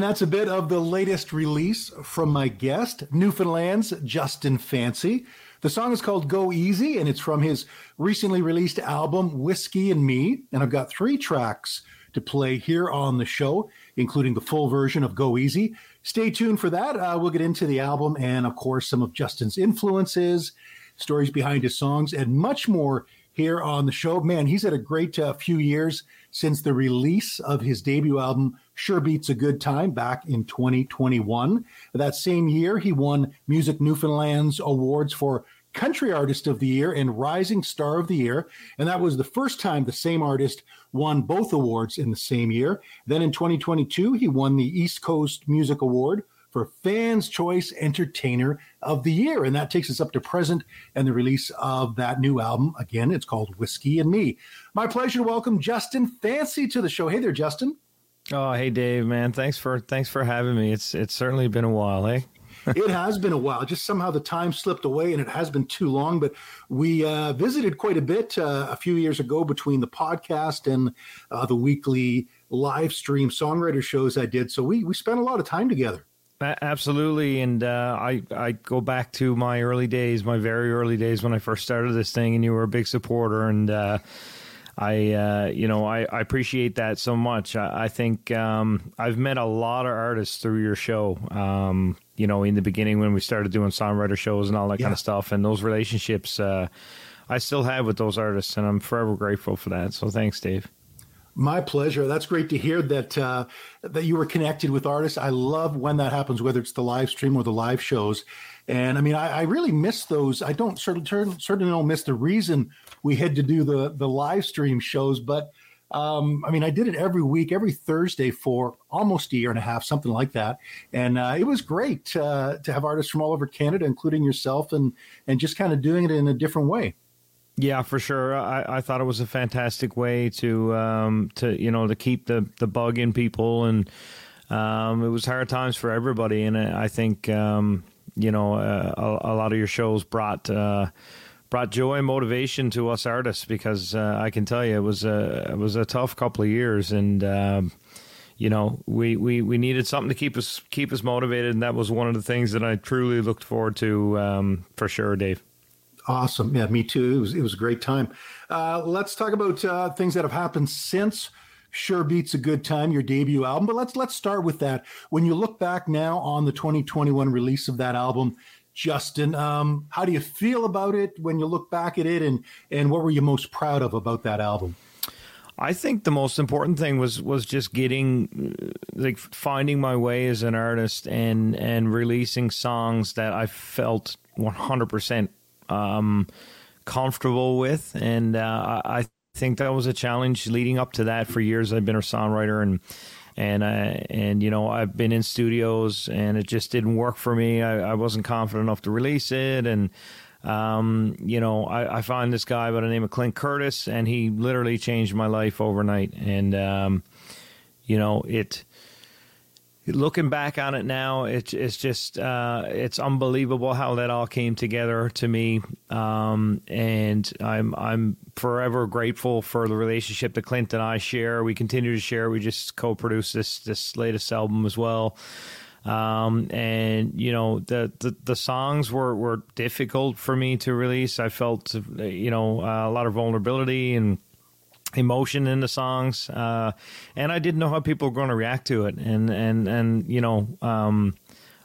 And that's a bit of the latest release from my guest, Newfoundland's Justin Fancy. The song is called Go Easy, and it's from his recently released album, Whiskey and Me. And I've got three tracks to play here on the show, including the full version of Go Easy. Stay tuned for that. Uh, we'll get into the album and, of course, some of Justin's influences, stories behind his songs, and much more here on the show. Man, he's had a great uh, few years since the release of his debut album, Sure Beats a Good Time, back in 2021. That same year, he won Music Newfoundland's awards for Country Artist of the Year and Rising Star of the Year. And that was the first time the same artist won both awards in the same year. Then in 2022, he won the East Coast Music Award for Fans Choice Entertainer of the Year. And that takes us up to present and the release of that new album. Again, it's called Whiskey and Me. My pleasure to welcome Justin Fancy to the show. Hey there, Justin. Oh, hey Dave, man. Thanks for thanks for having me. It's it's certainly been a while, eh? it has been a while. Just somehow the time slipped away, and it has been too long. But we uh, visited quite a bit uh, a few years ago between the podcast and uh, the weekly live stream songwriter shows I did. So we we spent a lot of time together. Absolutely, and uh, I I go back to my early days, my very early days when I first started this thing, and you were a big supporter, and uh, I, uh, you know, I, I, appreciate that so much. I, I think um, I've met a lot of artists through your show. Um, you know, in the beginning when we started doing songwriter shows and all that yeah. kind of stuff, and those relationships uh, I still have with those artists, and I'm forever grateful for that. So thanks, Dave. My pleasure. That's great to hear that uh, that you were connected with artists. I love when that happens, whether it's the live stream or the live shows. And I mean, I, I really miss those. I don't certainly certainly don't miss the reason we had to do the the live stream shows, but um, I mean, I did it every week, every Thursday for almost a year and a half, something like that, and uh, it was great uh, to have artists from all over Canada, including yourself, and and just kind of doing it in a different way. Yeah, for sure. I, I thought it was a fantastic way to um, to you know to keep the the bug in people, and um, it was hard times for everybody, and I think um, you know uh, a, a, lot of your shows brought uh, brought joy and motivation to us artists because uh, I can tell you it was a it was a tough couple of years and um, you know we, we, we needed something to keep us keep us motivated and that was one of the things that I truly looked forward to um, for sure, Dave. Awesome, yeah, me too. It was it was a great time. Uh, let's talk about uh, things that have happened since. Sure beats a good time, your debut album. But let's let's start with that. When you look back now on the 2021 release of that album, Justin. Um, how do you feel about it when you look back at it, and and what were you most proud of about that album? I think the most important thing was was just getting like finding my way as an artist and and releasing songs that I felt 100% um, comfortable with, and uh, I think that was a challenge leading up to that. For years, I've been a songwriter and and I, and you know I've been in studios and it just didn't work for me. I, I wasn't confident enough to release it, and um, you know I, I found this guy by the name of Clint Curtis, and he literally changed my life overnight. And um, you know it looking back on it now, it's it's just uh, it's unbelievable how that all came together to me, um, and I'm I'm forever grateful for the relationship that Clint and I share. We continue to share. We just co-produced this this latest album as well. Um, and you know the, the, the songs were were difficult for me to release. I felt you know a lot of vulnerability and emotion in the songs, uh, and I didn't know how people were going to react to it. And and and you know, um,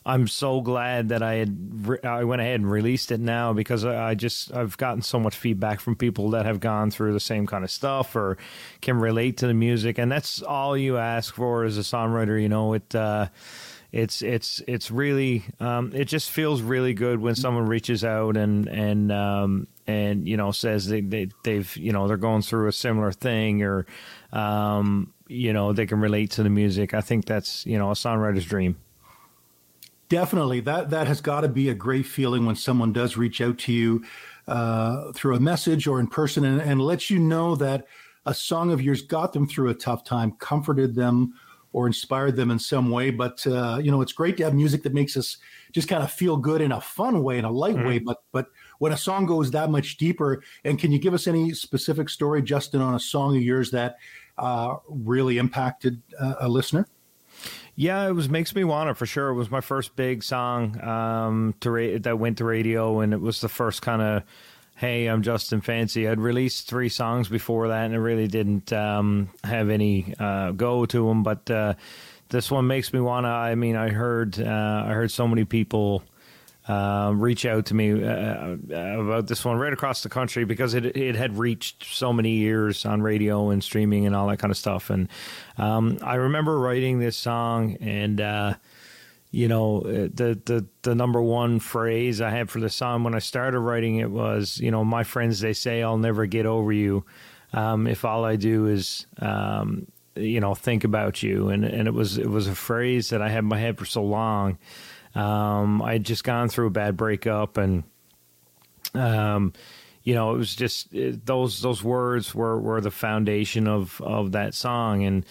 I'm so glad that I had re- I went ahead and released it now because I, just I've gotten so much feedback from people that have gone through the same kind of stuff or can relate to the music, and that's all you ask for as a songwriter. You know, it. Uh, it's it's it's really um, it just feels really good when someone reaches out and and um, and you know says they, they they've you know they're going through a similar thing or um, you know they can relate to the music. I think that's you know a songwriter's dream. Definitely, that that has got to be a great feeling when someone does reach out to you uh, through a message or in person and, and lets you know that a song of yours got them through a tough time, comforted them, or inspired them in some way. But uh, you know, it's great to have music that makes us just kind of feel good in a fun way, in a light way. But but when a song goes that much deeper, and can you give us any specific story, Justin, on a song of yours that uh, really impacted uh, a listener? Yeah, it was "Makes Me Wanna" for sure. It was my first big song um, to ra- that went to radio, and it was the first kind of "Hey, I'm Justin Fancy." I'd released three songs before that, and it really didn't um, have any uh, go to them. But uh, this one makes me wanna. I mean, I heard uh, I heard so many people uh, reach out to me uh, about this one right across the country because it it had reached so many years on radio and streaming and all that kind of stuff. And um, I remember writing this song and. Uh, you know the the the number one phrase I had for the song when I started writing it was you know my friends they say I'll never get over you um, if all I do is um, you know think about you and and it was it was a phrase that I had in my head for so long um, I had just gone through a bad breakup, and um, you know, it was just it, those those words were, were the foundation of of that song, and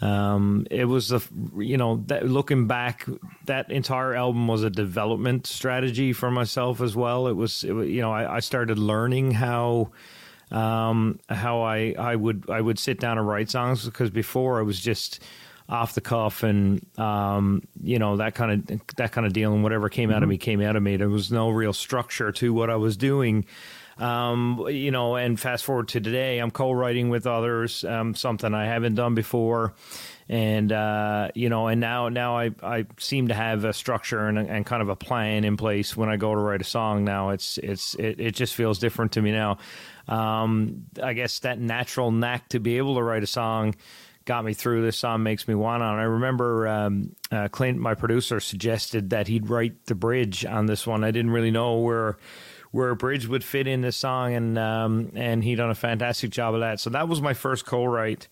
um, it was the you know that, looking back, that entire album was a development strategy for myself as well. It was, it, you know, I, I started learning how um, how I I would I would sit down and write songs because before I was just off the cuff and um, you know that kind of that kind of deal and whatever came out of me came out of me. There was no real structure to what I was doing. Um, you know, and fast forward to today, I'm co-writing with others, um, something I haven't done before, and uh, you know, and now now I I seem to have a structure and, and kind of a plan in place when I go to write a song. Now it's it's it, it just feels different to me now. Um, I guess that natural knack to be able to write a song got me through. This song makes me wanna. I remember um, uh, Clint, my producer, suggested that he'd write the bridge on this one. I didn't really know where where a bridge would fit in this song, and um, and he done a fantastic job of that. So that was my first co-write,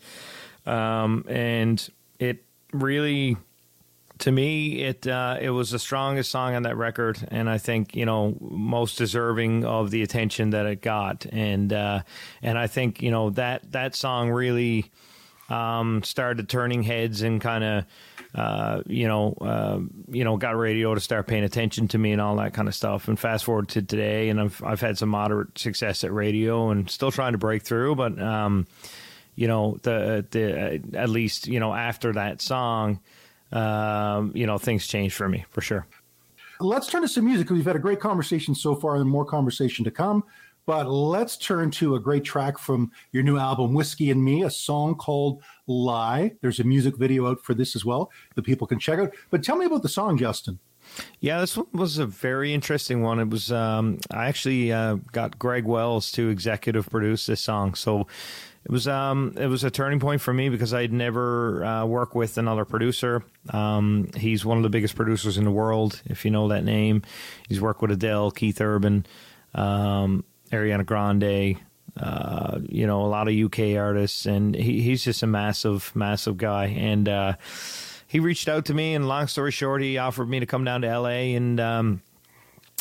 um, and it really. To me, it uh, it was the strongest song on that record, and I think you know most deserving of the attention that it got, and uh, and I think you know that that song really um, started turning heads and kind of uh, you know, uh, you know, got radio to start paying attention to me and all that kind of stuff. And fast forward to today, and I've I've had some moderate success at radio and still trying to break through. But um, you know, the the at least you know after that song, um, you know, things changed for me for sure. Let's turn to some music. We've had a great conversation so far, and more conversation to come. But let's turn to a great track from your new album, Whiskey and Me, a song called Lie. There's a music video out for this as well that people can check out. But tell me about the song, Justin. Yeah, this was a very interesting one. It was um, I actually uh, got Greg Wells to executive produce this song, so it was um, it was a turning point for me because I'd never uh, worked with another producer. Um, he's one of the biggest producers in the world, if you know that name. He's worked with Adele, Keith Urban, um, Ariana Grande, uh, you know, a lot of UK artists, and he, he's just a massive, massive guy. And uh, he reached out to me, and long story short, he offered me to come down to LA and um,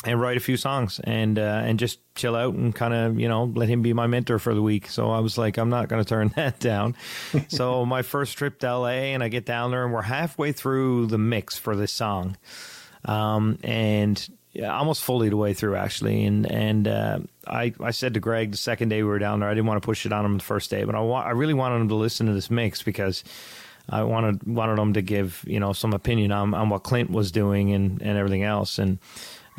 and write a few songs and uh, and just chill out and kind of you know let him be my mentor for the week. So I was like, I'm not going to turn that down. so my first trip to LA, and I get down there, and we're halfway through the mix for this song, um, and yeah, almost fully the way through actually. And and uh, I I said to Greg the second day we were down there, I didn't want to push it on him the first day, but I wa- I really wanted him to listen to this mix because. I wanted wanted him to give you know some opinion on, on what Clint was doing and, and everything else, and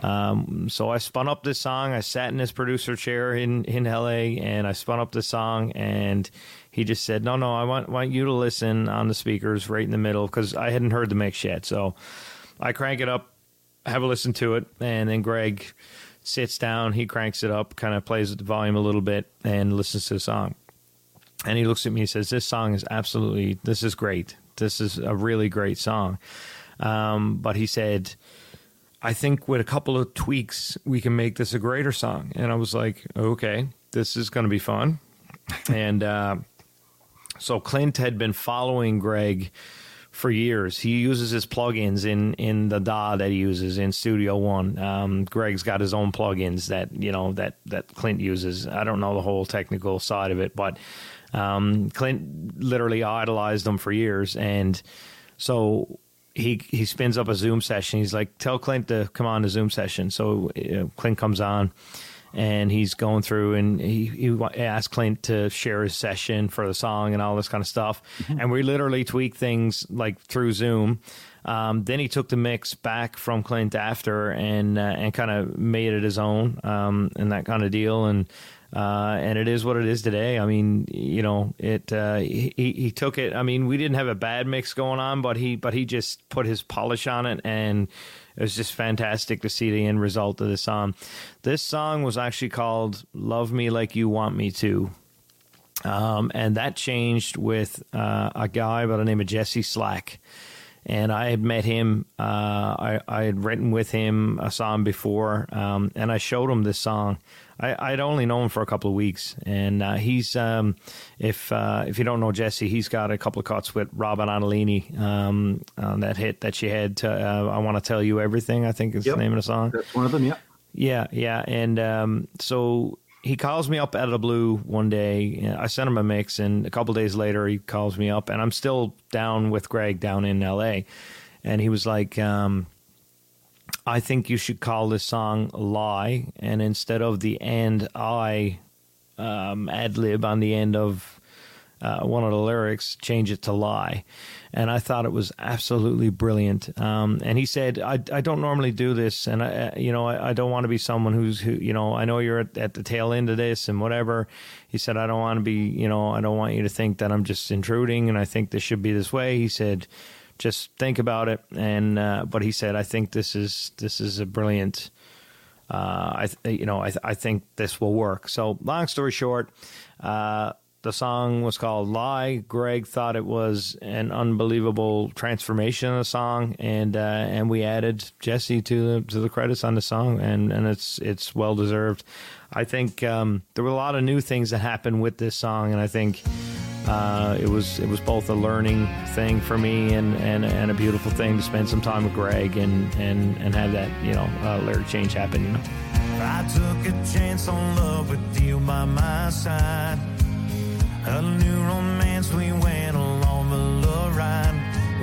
um, so I spun up this song. I sat in his producer chair in, in LA and I spun up this song and he just said, no, no, I want, want you to listen on the speakers right in the middle because I hadn't heard the mix yet. So I crank it up, have a listen to it. And then Greg sits down, he cranks it up, kind of plays the volume a little bit and listens to the song. And he looks at me and says, this song is absolutely, this is great. This is a really great song. Um, but he said, I think with a couple of tweaks, we can make this a greater song. And I was like, okay, this is going to be fun. and uh, so Clint had been following Greg for years. He uses his plugins in in the DAW that he uses in Studio One. Um, Greg's got his own plugins that you know that that Clint uses. I don't know the whole technical side of it, but um, Clint literally idolized them for years and So he he spins up a Zoom session. He's like, "Tell Clint to come on the Zoom session." So uh, Clint comes on, and he's going through and he, he asked Clint to share his session for the song and all this kind of stuff. And we literally tweak things like through Zoom. Um, then he took the mix back from Clint after and uh, and kind of made it his own um, and that kind of deal. And uh, and it is what it is today. I mean, you know, it. Uh, he he took it. I mean, we didn't have a bad mix going on, but he but he just put his polish on it, and it was just fantastic to see the end result of the song. This song was actually called "Love Me Like You Want Me to." Um, and that changed with uh, a guy by the name of Jesse Slack and I had met him. Uh, I, I, had written with him a song before, um, and I showed him this song. I, would only known him for a couple of weeks, and uh, he's um, if uh, if you don't know Jesse, he's got a couple of cuts with Robin Ottolini um, on that hit that she had. To, uh, I want to tell you everything. I think is yep. the name of the song. That's one of them. Yeah. Yeah, yeah, and um, so he calls me up out of the blue one day. I sent him a mix, and a couple days later, he calls me up, and I'm still down with Greg down in L.A. And he was like, um, "I think you should call this song Lie, and instead of the end I um, ad lib on the end of uh, one of the lyrics, change it to lie. And I thought it was absolutely brilliant. Um, and he said, I, I don't normally do this. And I, you know, I, I don't want to be someone who's, who, you know, I know you're at, at the tail end of this and whatever. He said, I don't want to be, you know, I don't want you to think that I'm just intruding and I think this should be this way. He said, just think about it. And, uh, but he said, I think this is, this is a brilliant, uh, I, you know, I, I think this will work. So long story short, uh, the song was called "Lie." Greg thought it was an unbelievable transformation of the song, and uh, and we added Jesse to the to the credits on the song, and, and it's it's well deserved. I think um, there were a lot of new things that happened with this song, and I think uh, it was it was both a learning thing for me and, and and a beautiful thing to spend some time with Greg and and and have that you know uh, lyric change happen. You know. I took a chance on love with you by my side. A new romance, we went along the love ride.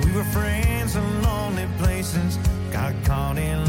We were friends in lonely places, got caught in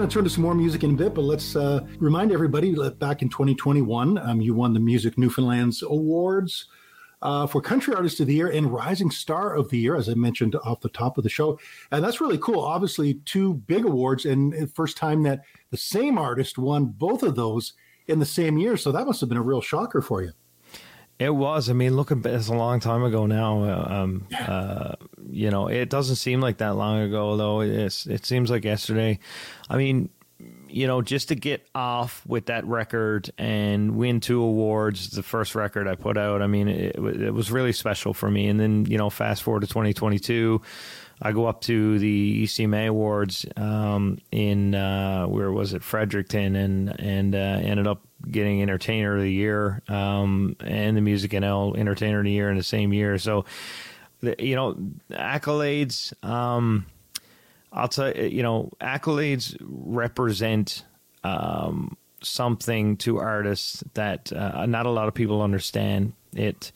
going to turn to some more music in a bit, but let's uh, remind everybody that back in 2021, um, you won the Music Newfoundlands Awards uh, for Country Artist of the Year and Rising Star of the Year, as I mentioned off the top of the show. And that's really cool. Obviously, two big awards, and first time that the same artist won both of those in the same year. So that must have been a real shocker for you. It was. I mean, looking it's a long time ago now. Um, uh, you know, it doesn't seem like that long ago, though. It's, it seems like yesterday. I mean, you know, just to get off with that record and win two awards, the first record I put out, I mean, it, it was really special for me. And then, you know, fast forward to 2022, I go up to the ECMA Awards um, in, uh, where was it, Fredericton, and, and uh, ended up getting Entertainer of the Year um, and the Music NL Entertainer of the Year in the same year. So, you know, accolades. Um, I'll tell you, you know, accolades represent um, something to artists that uh, not a lot of people understand. It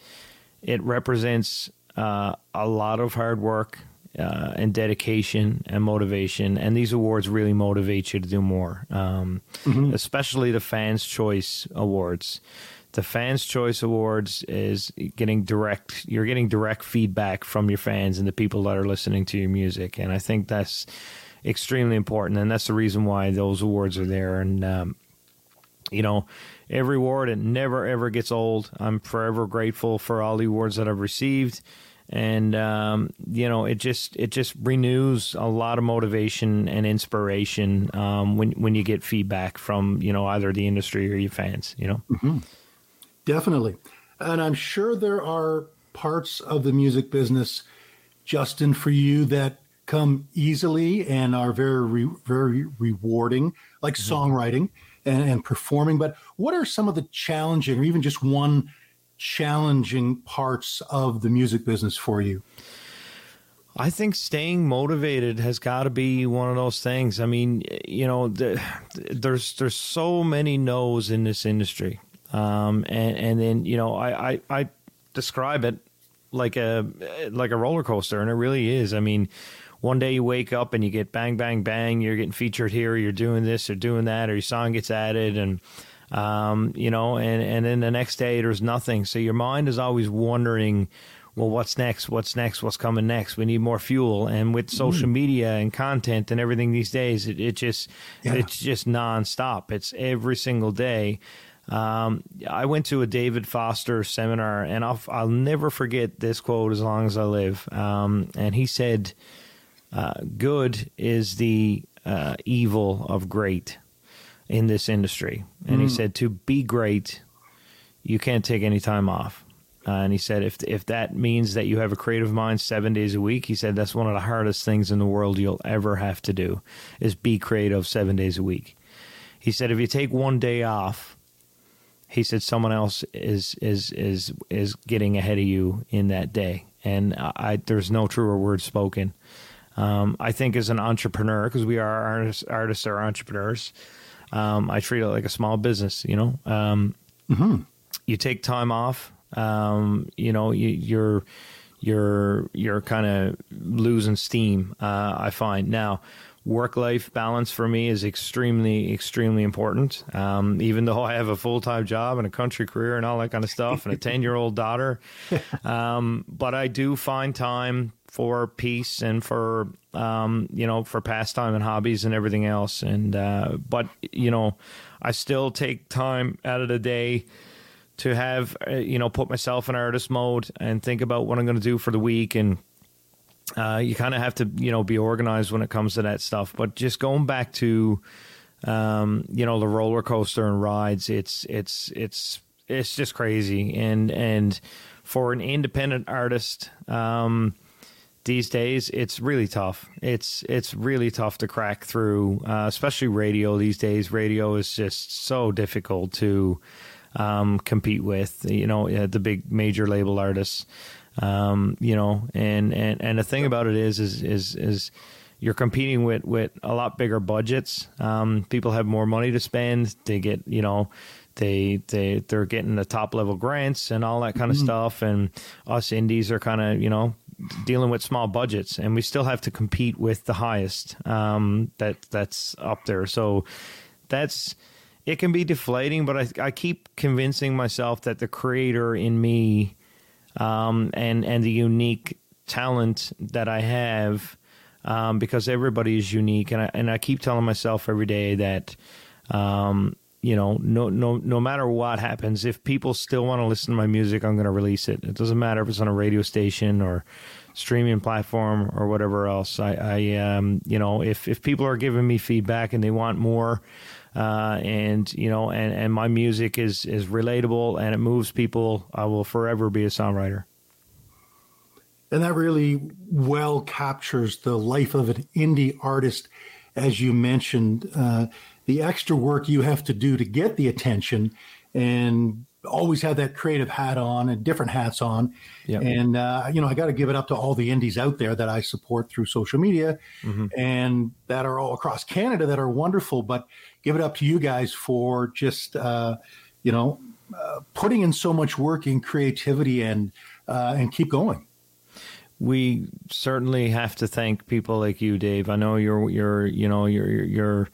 it represents uh, a lot of hard work uh, and dedication and motivation, and these awards really motivate you to do more. Um, mm-hmm. Especially the Fans Choice Awards the fans choice awards is getting direct you're getting direct feedback from your fans and the people that are listening to your music. And i think that's extremely important. And that's the reason why those awards are there. And um, you know every award it never ever gets old. I'm forever grateful for all the awards that i've received. And um, you know it just it just renews a lot of motivation and inspiration um, when when you get feedback from you know either the industry or your fans you know? Mm-hmm. Definitely. And I'm sure there are parts of the music business, Justin, for you that come easily and are very, very rewarding, like mm-hmm. songwriting and, and performing. But what are some of the challenging, or even just one challenging parts of the music business for you? I think staying motivated has got to be one of those things. I mean, you know, the, there's there's so many no's in this industry. Um, and, and then, you know, I, I, I describe it like a, like a roller coaster and it really is. I mean, one day you wake up and you get bang, bang, bang, you're getting featured here, you're doing this or doing that, or your song gets added and, um, you know, and, and then the next day there's nothing. So your mind is always wondering, well, what's next? What's next? What's coming next? We need more fuel. And with social mm. media and content and everything these days, it, it just, yeah. it's just nonstop. It's every single day. Um, I went to a David Foster seminar, and I'll, I'll never forget this quote as long as I live. Um, and he said, uh, "Good is the uh, evil of great in this industry." And mm. he said, "To be great, you can't take any time off." Uh, and he said, if if that means that you have a creative mind seven days a week, he said that's one of the hardest things in the world you'll ever have to do is be creative seven days a week. He said, if you take one day off, he said someone else is is is is getting ahead of you in that day, and I there's no truer word spoken. Um, I think as an entrepreneur, because we are artists, artists are entrepreneurs. Um, I treat it like a small business. You know, um, mm-hmm. you take time off. Um, you know, you, you're you're you're kind of losing steam. Uh, I find now work life balance for me is extremely, extremely important. Um, even though I have a full time job and a country career and all that kind of stuff and a 10 year old daughter. Um, but I do find time for peace and for, um, you know, for pastime and hobbies and everything else. And, uh, but, you know, I still take time out of the day to have, uh, you know, put myself in artist mode and think about what I'm going to do for the week and, uh, you kind of have to, you know, be organized when it comes to that stuff. But just going back to, um, you know, the roller coaster and rides, it's it's it's it's just crazy. And and for an independent artist, um, these days it's really tough. It's it's really tough to crack through, uh, especially radio these days. Radio is just so difficult to um, compete with. You know, the big major label artists. Um, you know, and, and, and the thing about it is, is, is, is you're competing with, with a lot bigger budgets. Um, people have more money to spend. They get, you know, they they they're getting the top level grants and all that kind of mm-hmm. stuff and us indies are kind of you know dealing with small budgets, and we still have to compete with the highest um, that that's up there. So that's it can be deflating, but I, I keep convincing myself that the creator in me um, and and the unique talent that I have, um, because everybody is unique, and I and I keep telling myself every day that. Um, you know, no, no, no matter what happens, if people still want to listen to my music, I'm going to release it. It doesn't matter if it's on a radio station or streaming platform or whatever else. I, I um, you know, if if people are giving me feedback and they want more, uh, and you know, and, and my music is is relatable and it moves people, I will forever be a songwriter. And that really well captures the life of an indie artist, as you mentioned. Uh, the extra work you have to do to get the attention, and always have that creative hat on and different hats on. Yep. And, uh, you know, I got to give it up to all the indies out there that I support through social media mm-hmm. and that are all across Canada that are wonderful. But give it up to you guys for just, uh, you know, uh, putting in so much work in creativity and, uh, and keep going. We certainly have to thank people like you, Dave. I know you're, you're, you know, you're, you're,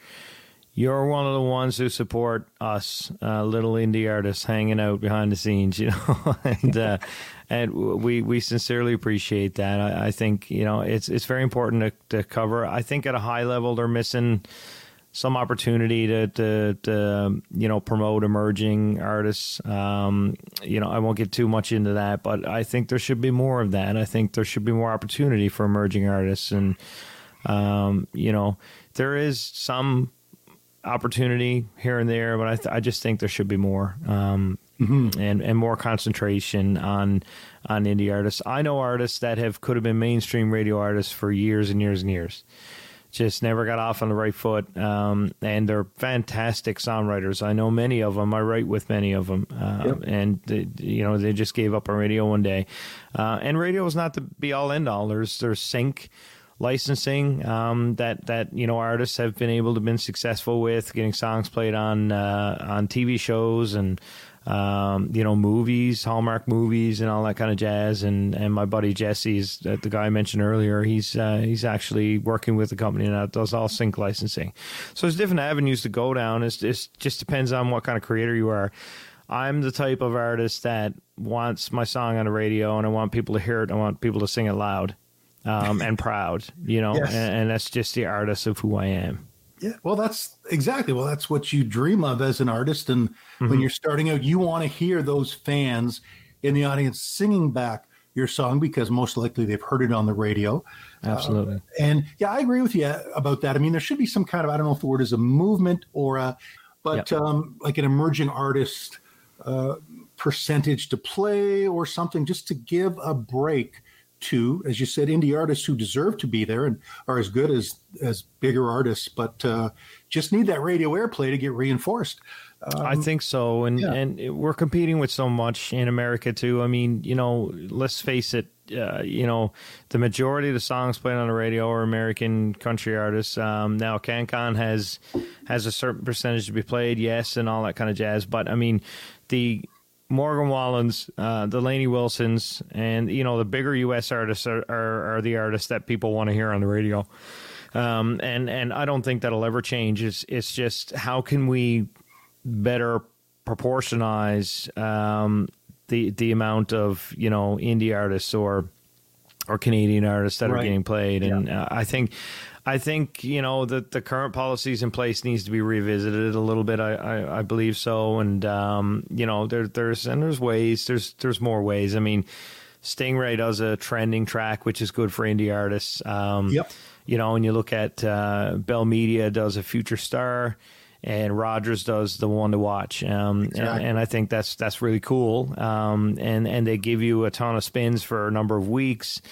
you're one of the ones who support us, uh, little indie artists hanging out behind the scenes, you know, and uh, and we we sincerely appreciate that. I, I, think you know it's it's very important to, to cover. I think at a high level they're missing some opportunity to, to, to you know promote emerging artists. Um, you know, I won't get too much into that, but I think there should be more of that. I think there should be more opportunity for emerging artists, and um, you know, there is some opportunity here and there, but I, th- I just think there should be more um, mm-hmm. and and more concentration on on indie artists. I know artists that have could have been mainstream radio artists for years and years and years, just never got off on the right foot, um, and they're fantastic songwriters. I know many of them. I write with many of them, uh, yep. and they, you know they just gave up on radio one day, uh, and radio is not the be all end all. There's there's sync licensing um, that that you know artists have been able to been successful with getting songs played on uh, on TV shows and um, you know movies, Hallmark movies, and all that kind of jazz. And and my buddy Jesse uh, the guy I mentioned earlier. He's uh, he's actually working with a company that does all sync licensing. So there's different avenues to go down. It's, it just depends on what kind of creator you are. I'm the type of artist that wants my song on the radio and I want people to hear it. I want people to sing it loud um, and proud, you know, yes. and, and, that's just the artist of who I am. Yeah, well, that's exactly well, that's what you dream of as an artist, and mm-hmm. when you're starting out, you want to hear those fans in the audience singing back your song because most likely they've heard it on the radio. Absolutely. Uh, and yeah, I agree with you about that. I mean, there should be some kind of I don't know if the word is a movement or a, but yep. um, like an emerging artist uh, percentage to play or something just to give a break to, as you said, indie artists who deserve to be there and are as good as as bigger artists, but uh, just need that radio airplay to get reinforced. Um, I think so, and yeah. and we're competing with so much in America too. I mean, you know, let's face it. Uh, you know, the majority of the songs played on the radio are American country artists. Um, now, CanCon has has a certain percentage to be played, yes, and all that kind of jazz. But I mean, the Morgan Wallens, uh, the Lainey Wilsons, and you know the bigger U.S. artists are, are, are the artists that people want to hear on the radio. Um, and and I don't think that'll ever change. It's it's just how can we better proportionize um, the the amount of you know indie artists or or Canadian artists that right. are getting played, and yeah. uh, I think I think you know that the current policies in place needs to be revisited a little bit. I, I, I believe so, and um, you know there, there's and there's ways. There's there's more ways. I mean, Stingray does a trending track, which is good for indie artists. Um, yep. You know, and you look at uh, Bell Media does a Future Star, and Rogers does the one to watch. Um, exactly. and, and, I think that's that's really cool. Um, and and they give you a ton of spins for a number of weeks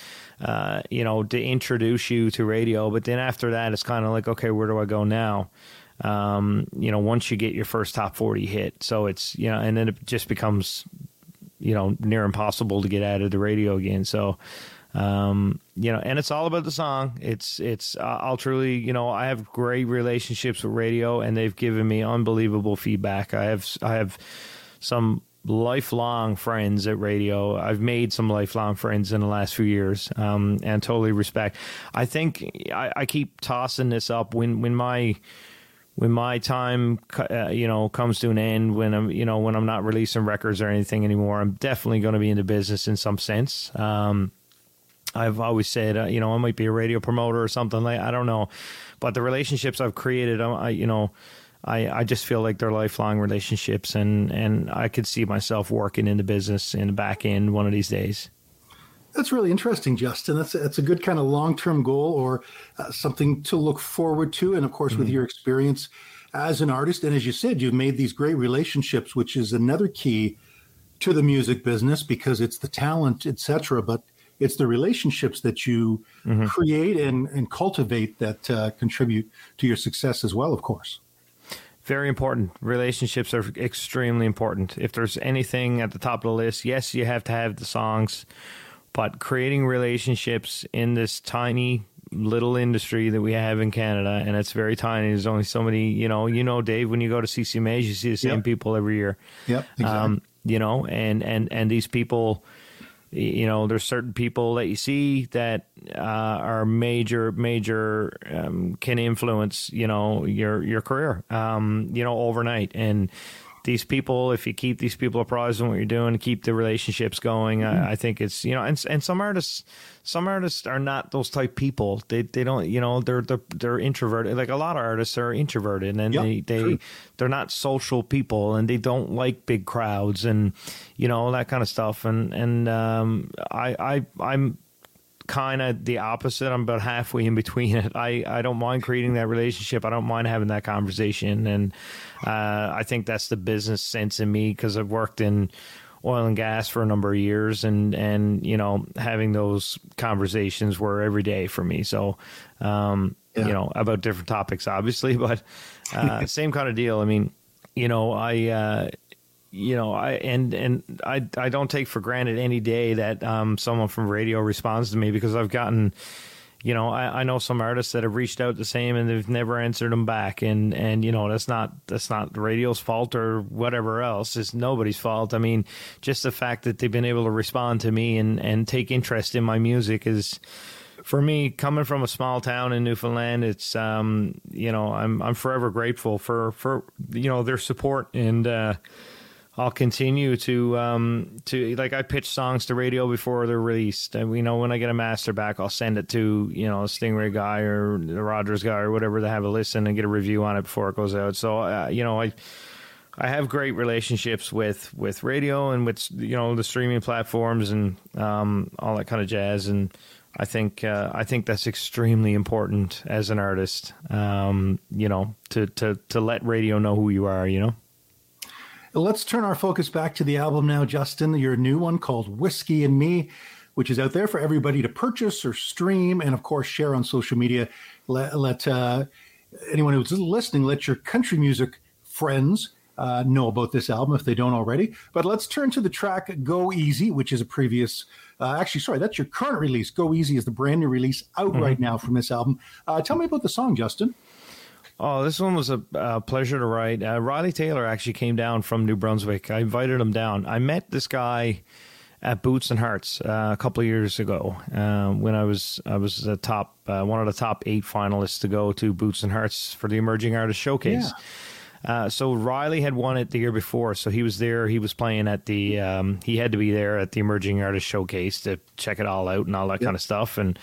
uh, you know, to introduce you to radio. But then after that, it's kind of like, okay, where do I go now? Um, you know, once you get your first top 40 hit. So it's, you know, and then it just becomes, you know, near impossible to get out of the radio again. So, um, you know, and it's all about the song. It's, it's, uh, I'll truly, you know, I have great relationships with radio and they've given me unbelievable feedback. I have, I have, some lifelong friends at radio. I've made some lifelong friends in the last few years, um, and totally respect. I think I, I, keep tossing this up when when my when my time uh, you know comes to an end when I'm you know when I'm not releasing records or anything anymore. I'm definitely going to be in the business in some sense. Um, I've always said, uh, you know, I might be a radio promoter or something like I don't know, but the relationships I've created, I, you know, I, I just feel like they're lifelong relationships, and, and I could see myself working in the business in the back end one of these days. That's really interesting, Justin. That's a, that's a good kind of long term goal or uh, something to look forward to. And of course, mm-hmm. with your experience as an artist, and as you said, you've made these great relationships, which is another key to the music business because it's the talent, etc. But it's the relationships that you mm-hmm. create and, and cultivate that uh, contribute to your success as well, of course. Very important. Relationships are extremely important. If there's anything at the top of the list, yes, you have to have the songs, but creating relationships in this tiny little industry that we have in Canada, and it's very tiny. There's only so many, you know, you know, Dave, when you go to CCMAs, you see the same yep. people every year. Yep. Exactly. Um, you know, and, and, and these people, you know there's certain people that you see that uh, are major major um, can influence you know your your career um, you know overnight. And these people, if you keep these people apprised of what you're doing, keep the relationships going, mm-hmm. I, I, think it's you know, and and some artists, some artists are not those type people. They they don't you know they're they're, they're introverted. Like a lot of artists are introverted, and yep, they they true. they're not social people, and they don't like big crowds, and you know all that kind of stuff. And and um, I I I'm kind of the opposite. I'm about halfway in between it. I, I don't mind creating that relationship. I don't mind having that conversation. And uh, I think that's the business sense in me because I've worked in oil and gas for a number of years and, and, you know, having those conversations were every day for me. So, um, yeah. you know, about different topics, obviously, but uh, same kind of deal. I mean, you know, I, uh, you know, I and and I I don't take for granted any day that um, someone from radio responds to me because I've gotten, you know, I, I know some artists that have reached out the same and they've never answered them back, and and you know that's not that's not the radio's fault or whatever else. It's nobody's fault. I mean, just the fact that they've been able to respond to me and and take interest in my music is for me, coming from a small town in Newfoundland, it's um, you know I'm I'm forever grateful for for you know their support and uh, I'll continue to um, to like I pitch songs to radio before they're released, and you know when I get a master back, I'll send it to you know Stingray guy or the Rogers guy or whatever to have a listen and get a review on it before it goes out. So uh, you know I I have great relationships with with radio and with you know the streaming platforms and um, all that kind of jazz, and I think uh, I think that's extremely important as an artist. Um, you know to to to let radio know who you are. You know. Let's turn our focus back to the album now, Justin. Your new one called Whiskey and Me, which is out there for everybody to purchase or stream, and of course share on social media. Let, let uh, anyone who's listening, let your country music friends uh, know about this album if they don't already. But let's turn to the track "Go Easy," which is a previous. Uh, actually, sorry, that's your current release. "Go Easy" is the brand new release out mm-hmm. right now from this album. Uh, tell me about the song, Justin. Oh, this one was a uh, pleasure to write. Uh, Riley Taylor actually came down from New Brunswick. I invited him down. I met this guy at Boots and Hearts uh, a couple of years ago uh, when I was I was the top uh, one of the top eight finalists to go to Boots and Hearts for the Emerging Artist Showcase. Yeah. Uh, so Riley had won it the year before, so he was there. He was playing at the. Um, he had to be there at the Emerging Artist Showcase to check it all out and all that yep. kind of stuff. And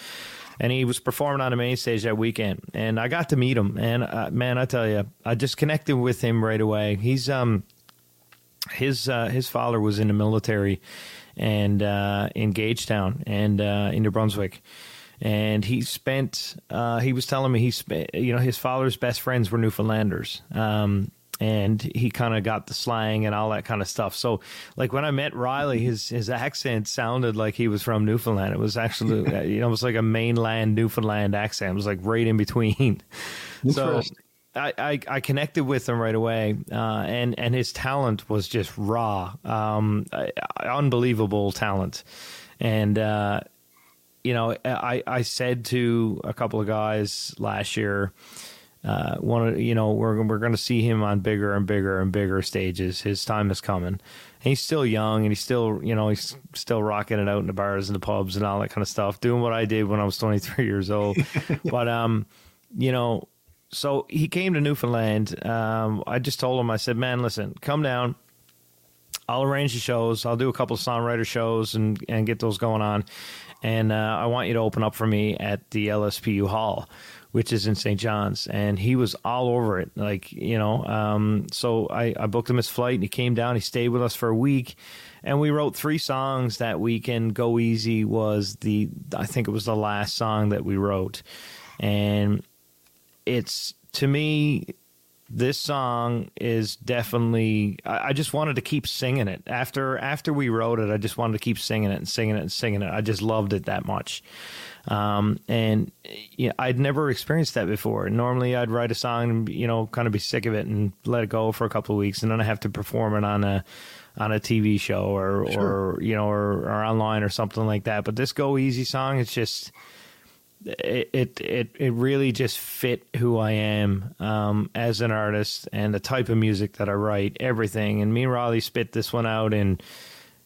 and he was performing on the main stage that weekend. And I got to meet him, and uh, man, I tell you, I just connected with him right away. He's um his uh, his father was in the military and uh, in Gagetown and uh, in New Brunswick. And he spent. Uh, he was telling me he spent. You know, his father's best friends were Newfoundlanders. Um, and he kind of got the slang and all that kind of stuff. So, like when I met Riley, his his accent sounded like he was from Newfoundland. It was actually uh, you know, it was like a mainland Newfoundland accent. It was like right in between. so. I, I, I, connected with him right away, uh, and and his talent was just raw, um, unbelievable talent, and uh, you know I I said to a couple of guys last year, uh, one of you know we're we're going to see him on bigger and bigger and bigger stages. His time is coming. And he's still young and he's still you know he's still rocking it out in the bars and the pubs and all that kind of stuff, doing what I did when I was 23 years old. but um, you know, so he came to Newfoundland. Um, I just told him I said, man, listen, come down. I'll arrange the shows. I'll do a couple of songwriter shows and and get those going on. And uh, I want you to open up for me at the LSPU Hall which is in St. John's, and he was all over it. Like you know, um, so I, I booked him his flight, and he came down. He stayed with us for a week, and we wrote three songs that weekend. Go Easy was the I think it was the last song that we wrote, and it's to me this song is definitely I, I, just wanted to keep singing it after after we wrote it i just wanted to keep singing it and singing it and singing it i just loved it that much um, and you know, I'd never experienced that before. Normally, I'd write a song and you know, kind of be sick of it and let it go for a couple of weeks, and then I have to perform it on a on a TV show or sure. or you know or, or online or something like that. But this Go Easy song, it's just it it it, it really just fit who I am um, as an artist and the type of music that I write, everything. And me and Riley spit this one out in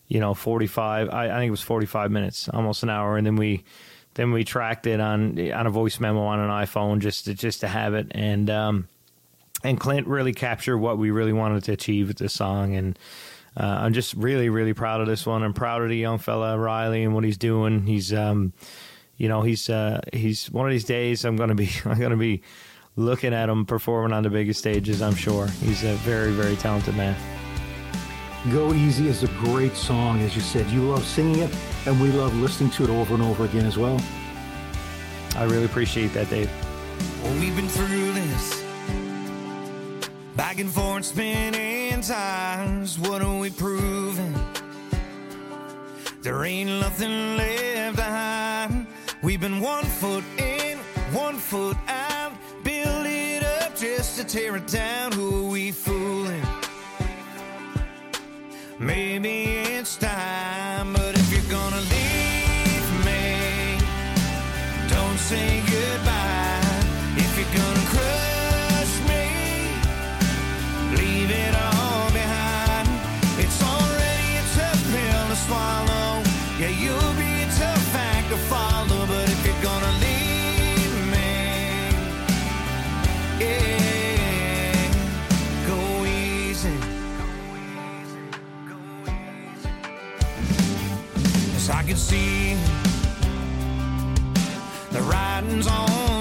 you know 45 I, I think it was 45 minutes almost an hour and then we then we tracked it on on a voice memo on an iPhone just to, just to have it, and um, and Clint really captured what we really wanted to achieve with this song, and uh, I'm just really really proud of this one. I'm proud of the young fella Riley and what he's doing. He's um, you know he's uh, he's one of these days I'm gonna be I'm gonna be looking at him performing on the biggest stages. I'm sure he's a very very talented man. Go Easy is a great song, as you said. You love singing it, and we love listening to it over and over again as well. I really appreciate that, Dave. Well, we've been through this. Back and forth, spinning times. What are we proving? There ain't nothing left behind. We've been one foot in, one foot out. Build it up just to tear it down. Who are we fooling? Maybe it's time, but if you're gonna leave me, don't say see. The writing's on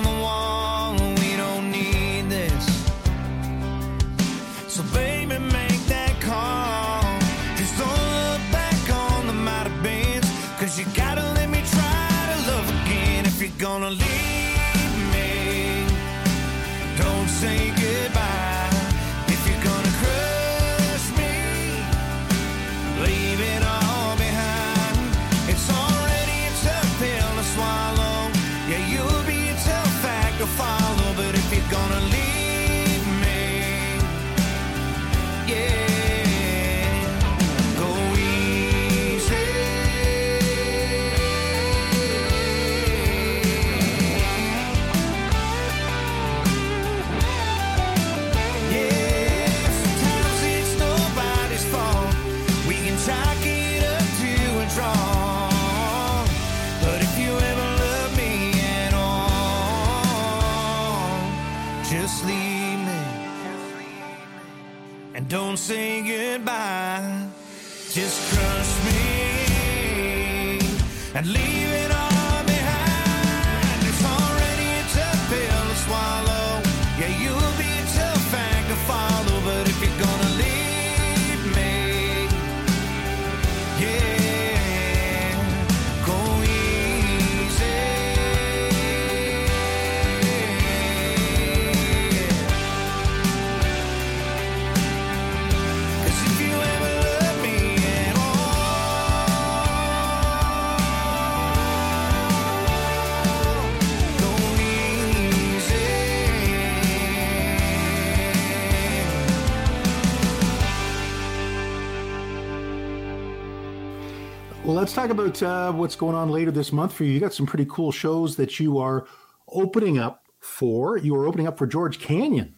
talk about uh, what's going on later this month for you. You got some pretty cool shows that you are opening up for. you are opening up for George Canyon.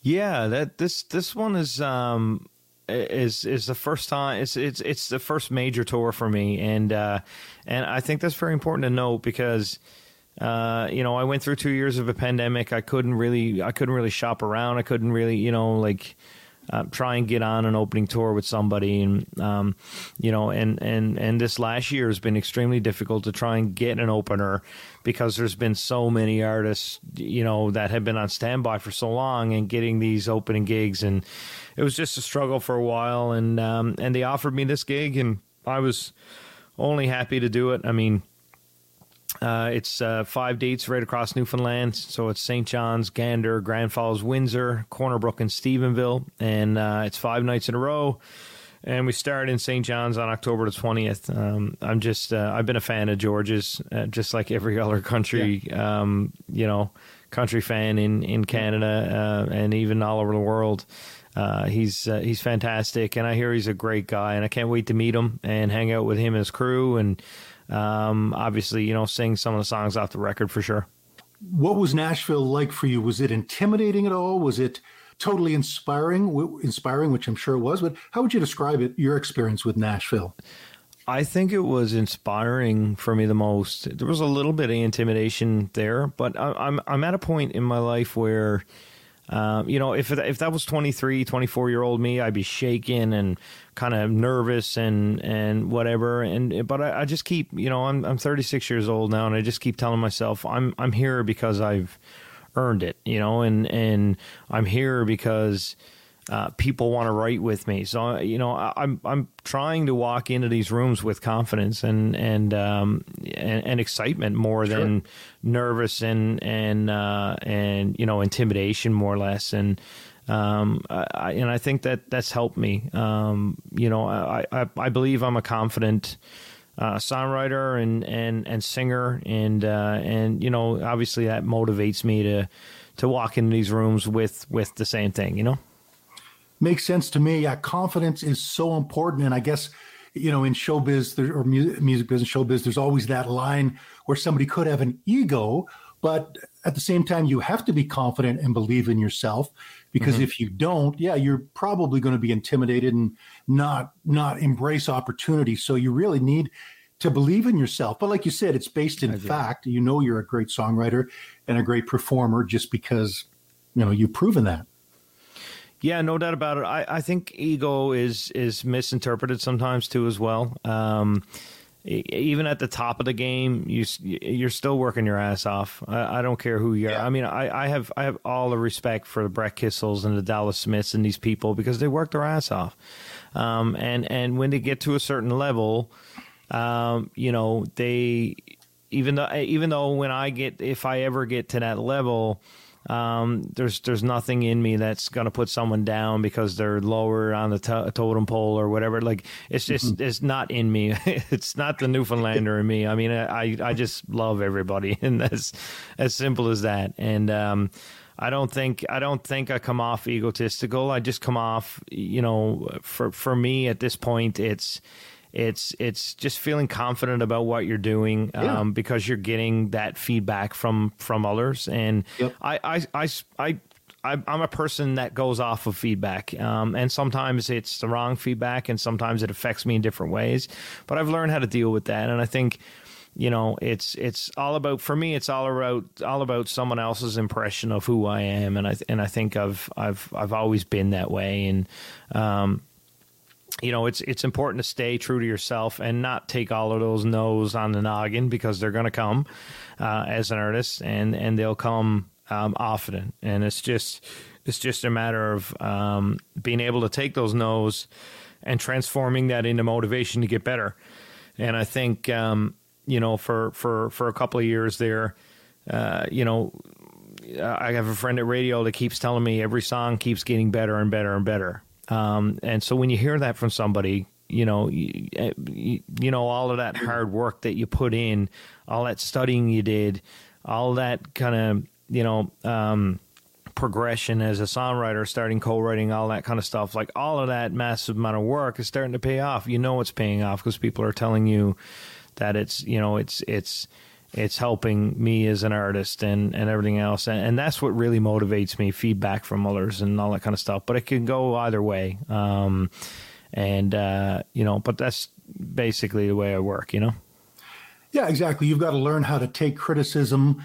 Yeah, that this this one is um is is the first time it's it's it's the first major tour for me and uh and I think that's very important to note because uh, you know, I went through two years of a pandemic. I couldn't really, I couldn't really shop around. I couldn't really, you know, like uh, try and get on an opening tour with somebody, and um, you know, and and and this last year has been extremely difficult to try and get an opener because there's been so many artists, you know, that have been on standby for so long and getting these opening gigs, and it was just a struggle for a while, and um, and they offered me this gig, and I was only happy to do it. I mean uh, it's uh, five dates right across Newfoundland. So it's St. John's, Gander, Grand Falls, Windsor, Corner Brook, and Stephenville. And uh, it's five nights in a row. And we start in St. John's on October the 20th. Um, I'm just, uh, I've been a fan of George's, uh, just like every other country, yeah. um, you know, country fan in, in Canada uh, and even all over the world. he's he's fantastic, and I hear he's a great guy, and I can't wait to meet him and hang out with him and his crew and um, obviously, you know, sing some of the songs off the record for sure. What was Nashville like for you? Was it intimidating at all? Was it totally inspiring? Inspiring, which I'm sure it was. But how would you describe it? Your experience with Nashville? I think it was inspiring for me the most. There was a little bit of intimidation there, but I'm I'm at a point in my life where um, you know, if if that was 23, 24 year old me, I'd be shaking and kind of nervous and and whatever. And but I, I, just keep, you know, I'm I'm 36 years old now, and I just keep telling myself I'm I'm here because I've earned it, you know, and and I'm here because uh, people want to write with me. So you know, I, am I'm trying to walk into these rooms with confidence and and um, and, and, excitement more sure. than nervous and and uh, and you know intimidation more or less. And um, I, and I think that that's helped me. Um, you know, I, I I believe I'm a confident. Uh, songwriter and, and, and singer and uh, and you know obviously that motivates me to to walk into these rooms with with the same thing you know makes sense to me. Yeah, confidence is so important, and I guess you know in showbiz there, or music, music business, showbiz, there's always that line where somebody could have an ego, but at the same time you have to be confident and believe in yourself because mm-hmm. if you don't yeah you're probably going to be intimidated and not not embrace opportunity. So you really need to believe in yourself. But like you said it's based in fact. You know you're a great songwriter and a great performer just because you know you've proven that yeah, no doubt about it. I, I think ego is is misinterpreted sometimes too as well. Um, even at the top of the game, you you're still working your ass off. I, I don't care who you are. Yeah. I mean, I, I have I have all the respect for the Brett Kissels and the Dallas Smiths and these people because they work their ass off. Um, and and when they get to a certain level, um, you know, they even though even though when I get if I ever get to that level um, there's there's nothing in me that's going to put someone down because they're lower on the to- totem pole or whatever. Like it's just mm-hmm. it's not in me. it's not the Newfoundlander in me. I mean, I I just love everybody, and that's as simple as that. And um, I don't think I don't think I come off egotistical. I just come off, you know, for for me at this point, it's it's it's just feeling confident about what you're doing yeah. um, because you're getting that feedback from from others. And yep. I, I, I, I I'm a person that goes off of feedback, um, and sometimes it's the wrong feedback, and sometimes it affects me in different ways. But I've learned how to deal with that, and I think, you know, it's it's all about for me. It's all about all about someone else's impression of who I am, and I and I think I've I've I've always been that way, and um, you know, it's it's important to stay true to yourself and not take all of those no's on the noggin because they're going to come uh, as an artist, and and they'll come um, often, and it's just it's just a matter of um, being able to take those no's and transforming that into motivation to get better. And I think um, you know, for for for a couple of years there, uh, you know, I have a friend at radio that keeps telling me every song keeps getting better and better and better um, and so when you hear that from somebody, you know, you, you, know, all of that hard work that you put in, all that studying you did, all that kind of, you know, um, progression as a songwriter, starting co-writing, all that kind of stuff, like all of that massive amount of work is starting to pay off. You know, it's paying off because people are telling you that it's, you know, it's, it's, it's helping me as an artist and, and everything else. And, and that's what really motivates me feedback from others and all that kind of stuff. But it can go either way. Um, and, uh, you know, but that's basically the way I work, you know? Yeah, exactly. You've got to learn how to take criticism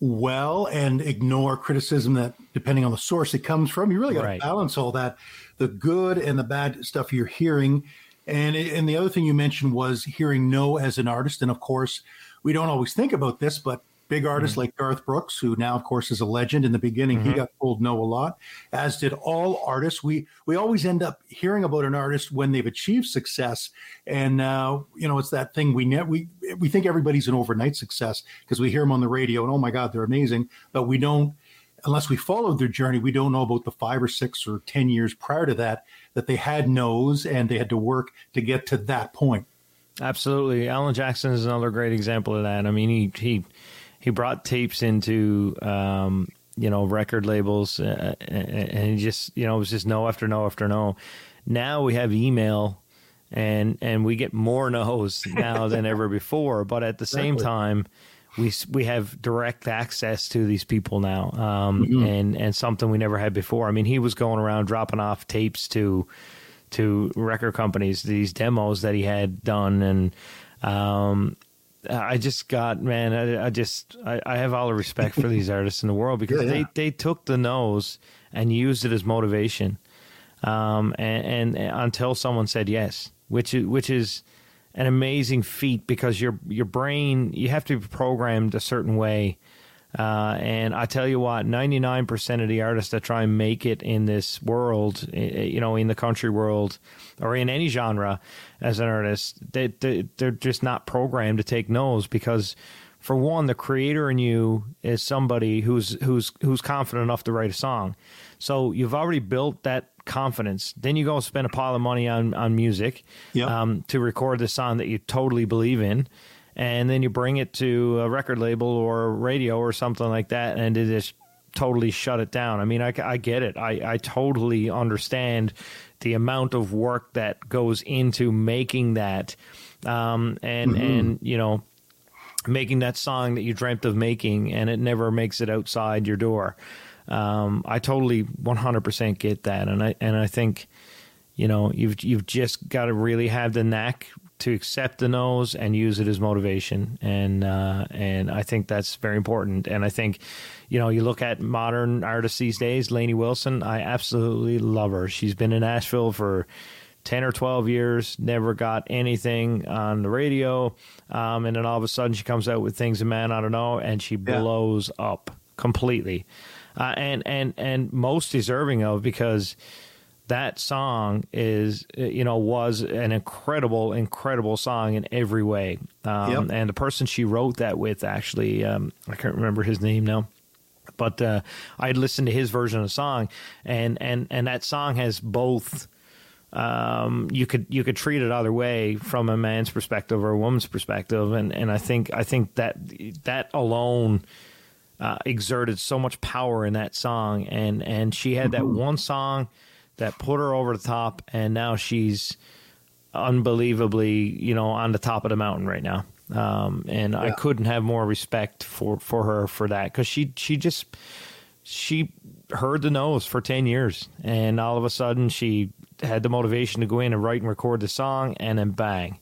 well and ignore criticism that, depending on the source it comes from, you really got to Right. balance all that the good and the bad stuff you're hearing. And, and the other thing you mentioned was hearing no as an artist. And of course, we don't always think about this, but big artists like Garth Brooks, who now, of course, is a legend. In the beginning, he got told no a lot, as did all artists. We we always end up hearing about an artist when they've achieved success, and uh, you know it's that thing we ne- we we think everybody's an overnight success because we hear them on the radio and oh my god they're amazing, but we don't unless we followed their journey, we don't know about the five or six or 10 years prior to that, that they had no's and they had to work to get to that point. Absolutely, Alan Jackson is another great example of that. I mean, he he he brought tapes into um, you know record labels, uh, and he just you know it was just no after no after no. Now we have email, and and we get more no's now than ever before. But at the same Exactly. time, we we have direct access to these people now, um, and and something we never had before. I mean, he was going around dropping off tapes to to record companies these demos that he had done and um I just got man I, I just I, I have all the respect for these artists in the world because Yeah, yeah. they they took the no's and used it as motivation um and, and until someone said yes which is which is an amazing feat because your your brain you have to be programmed a certain way uh, and I tell you what, 99% of the artists that try and make it in this world, eh, eh, you know, in the country world or in any genre as an artist, they, they, they're just not programmed to take no's because, for one, the creator in you is somebody who's, who's, who's confident enough to write a song. So you've already built that confidence. Then you go spend a pile of money on, on music Yep. um, to record the song that you totally believe in and then you bring it to a record label or radio or something like that, and it just totally shut it down. I mean, I, I get it. I, I totally understand the amount of work that goes into making that, um, and and you know, making that song that you dreamt of making, and it never makes it outside your door. Um, I totally 100% get that, and I and I think you know you've you've just got to really have the knack to accept the no's and use it as motivation. And uh, and I think that's very important. And I think you know you look at modern artists these days Lainey Wilson I absolutely love her. She's been in Nashville for 10 or 12 years never got anything on the radio. Um, and then all of a sudden she comes out with Things a Man Oughta Know and she Yeah. blows up completely. Uh, and and and most deserving of because that song is uh, you know was an incredible incredible song in every way. Um, Yep. and the person she wrote that with actually um, i can't remember his name now but uh, i'd listened to his version of the song and and and that song has both um, you could you could treat it either way from a man's perspective or a woman's perspective. And and i think i think that that alone uh, exerted so much power in that song, and and she had that one song that put her over the top, and now she's unbelievably, you know, on the top of the mountain right now. Um, and I couldn't have more respect for for her for that because she she just she heard the no's for 10 years and all of a sudden she had the motivation to go in and write and record the song and then bang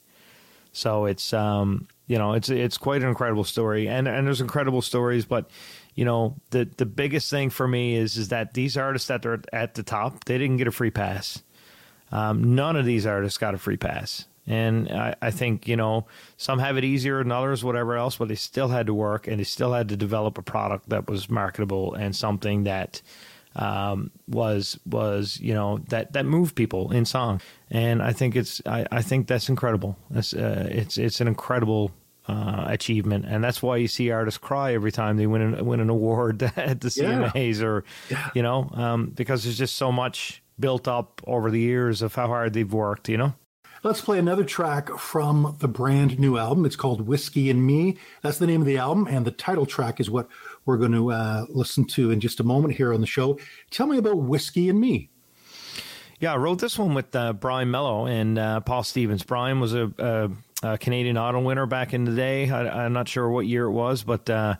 so it's um you know it's it's quite an incredible story and and there's incredible stories but you know the the biggest thing for me is is that these artists that are at the top they didn't get a free pass. Um, none of these artists got a free pass. And I, I think you know some have it easier than others whatever else but they still had to work and they still had to develop a product that was marketable and something that um, was was you know that that moved people in song, and I think it's I, I think that's incredible. That's uh, it's it's an incredible uh, achievement, and that's why you see artists cry every time they win an, win an award at the Yeah. CMAs, or you know, um, because there's just so much built up over the years of how hard they've worked. You know. Let's play another track from the brand new album. It's called Whiskey and Me. That's the name of the album, and the title track is what we're going to uh, listen to in just a moment here on the show. Tell me about Whiskey and Me. Yeah, I wrote this one with uh, Brian Melo and uh, Paul Stevens. Brian was a, a a Canadian Idol winner back in the day. I, am not sure what year it was, but uh,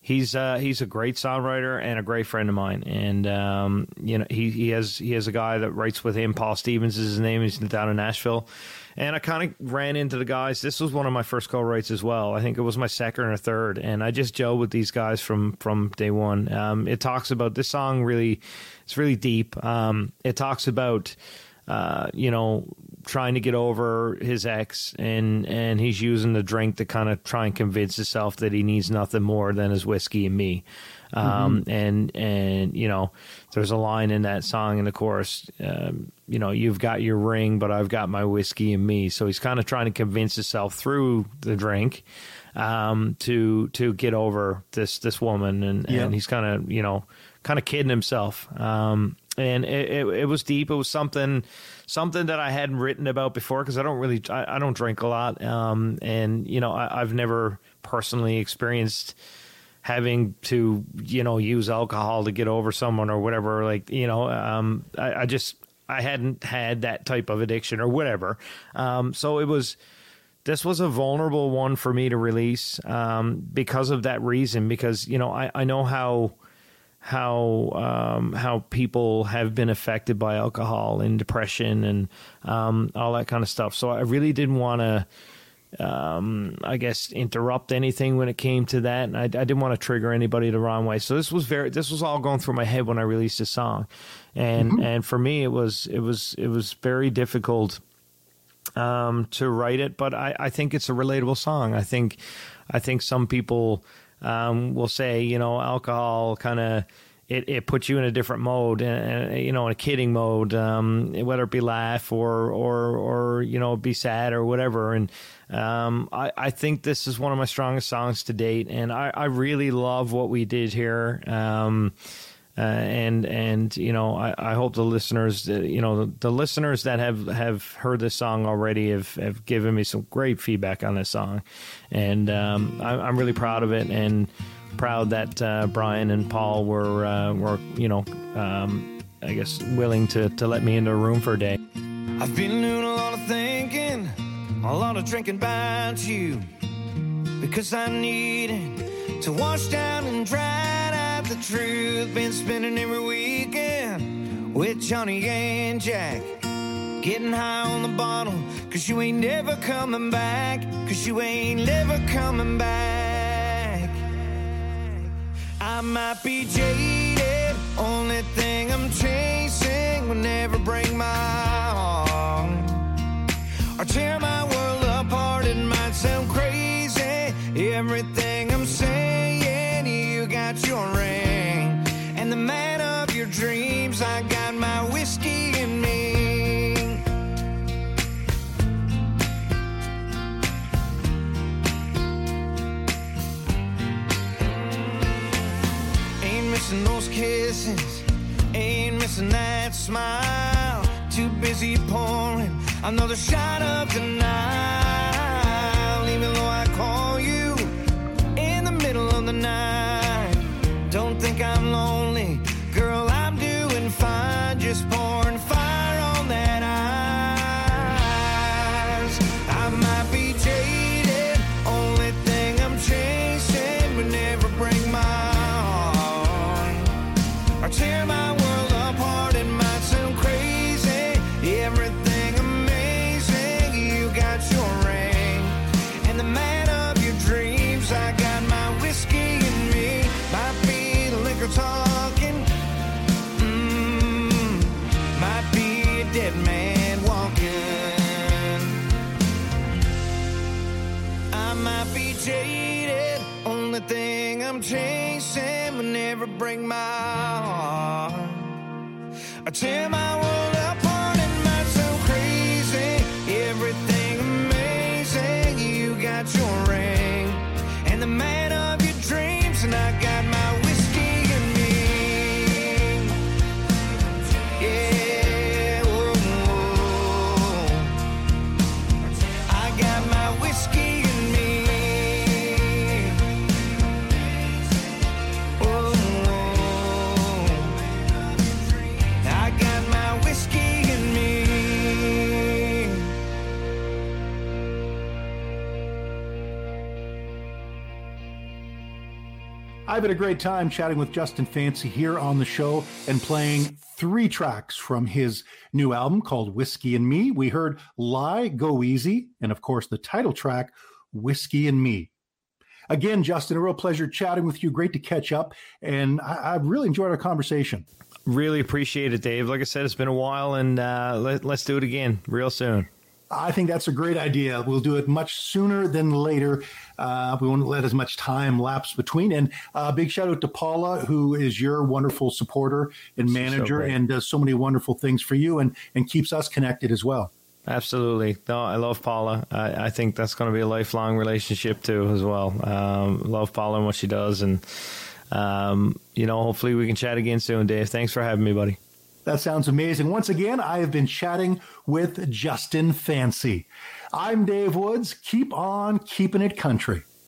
he's uh, he's a great songwriter and a great friend of mine. And um, you know, he, he has he has a guy that writes with him. Paul Stevens is his name. He's down in Nashville. And I kind of ran into the guys. This was one of my first co-writes as well. I think it was my second or third, and I just gelled with these guys from from day one. Um, it talks about this song really, it's really deep. Um, it talks about uh, you know, trying to get over his ex, and and he's using the drink to kind of try and convince himself that he needs nothing more than his whiskey and me. Um, mm-hmm. and and you know, there's a line in that song in the chorus. Um, you know, you've got your ring, but I've got my whiskey and me. So he's kind of trying to convince himself through the drink um, to to get over this this woman, and, yep. and he's kind of you know kind of kidding himself. Um, and it, it, it, was deep. It was something something that I hadn't written about before because I don't really I, I, don't drink a lot, um, and you know I, I've never personally experienced having to you know use alcohol to get over someone or whatever. Like you know, um, I, I, just I hadn't had that type of addiction or whatever. Um, so it was this was a vulnerable one for me to release um, because of that reason. Because you know I, I know how how um, how people have been affected by alcohol and depression and um, all that kind of stuff. So I really didn't want to. Um, I guess interrupt anything when it came to that, and I, I, didn't want to trigger anybody the wrong way. So this was very, this was all going through my head when I released the song, and mm-hmm. and for me it was it was it was very difficult um, to write it, but I, I think it's a relatable song. I think I think some people um, will say, you know, alcohol kind of it, it puts you in a different mode, and uh, you know, in a kidding mode, um, whether it be laugh or or or you know, be sad or whatever. And um, I, I think this is one of my strongest songs to date, and I, I really love what we did here. Um, uh, and and you know I, I hope the listeners uh, you know the, the, listeners that have have heard this song already have, have given me some great feedback on this song and um, I, I'm really proud of it and proud that uh, Brian and Paul were uh, were you know um, I guess willing to to let me into a room for a day. I've been doing a lot of thinking, a lot of drinking about you, because I needed to wash down and dry out the truth. Been spending every weekend with Johnny and Jack. Getting high on the bottle, cause you ain't never coming back. Cause you ain't never coming back. I might be jaded, Pouring another shot of denial. Even tear my I've had a great time chatting with Justin Fancy here on the show and playing three tracks from his new album called Whiskey and Me. We heard Lie, Go Easy, and of course the title track, Whiskey and Me. Again, Justin, a real pleasure chatting with you. Great to catch up. And I, have really enjoyed our conversation. Really appreciate it, Dave. Like I said, it's been a while, and uh, let, let's do it again real soon. I think that's a great idea. We'll do it much sooner than later. Uh, we won't let as much time lapse between. And a uh, big shout out to Paula, who is your wonderful supporter and manager so and does so many wonderful things for you and, and keeps us connected as well. Absolutely. No, I love Paula. I, I think that's going to be a lifelong relationship too, as well. Um, love Paula and what she does. And, um, you know, hopefully we can chat again soon, Dave. Thanks for having me, buddy. That sounds amazing. Once again, I have been chatting with Justin Fancy. I'm Dave Woods. Keep on keeping it country.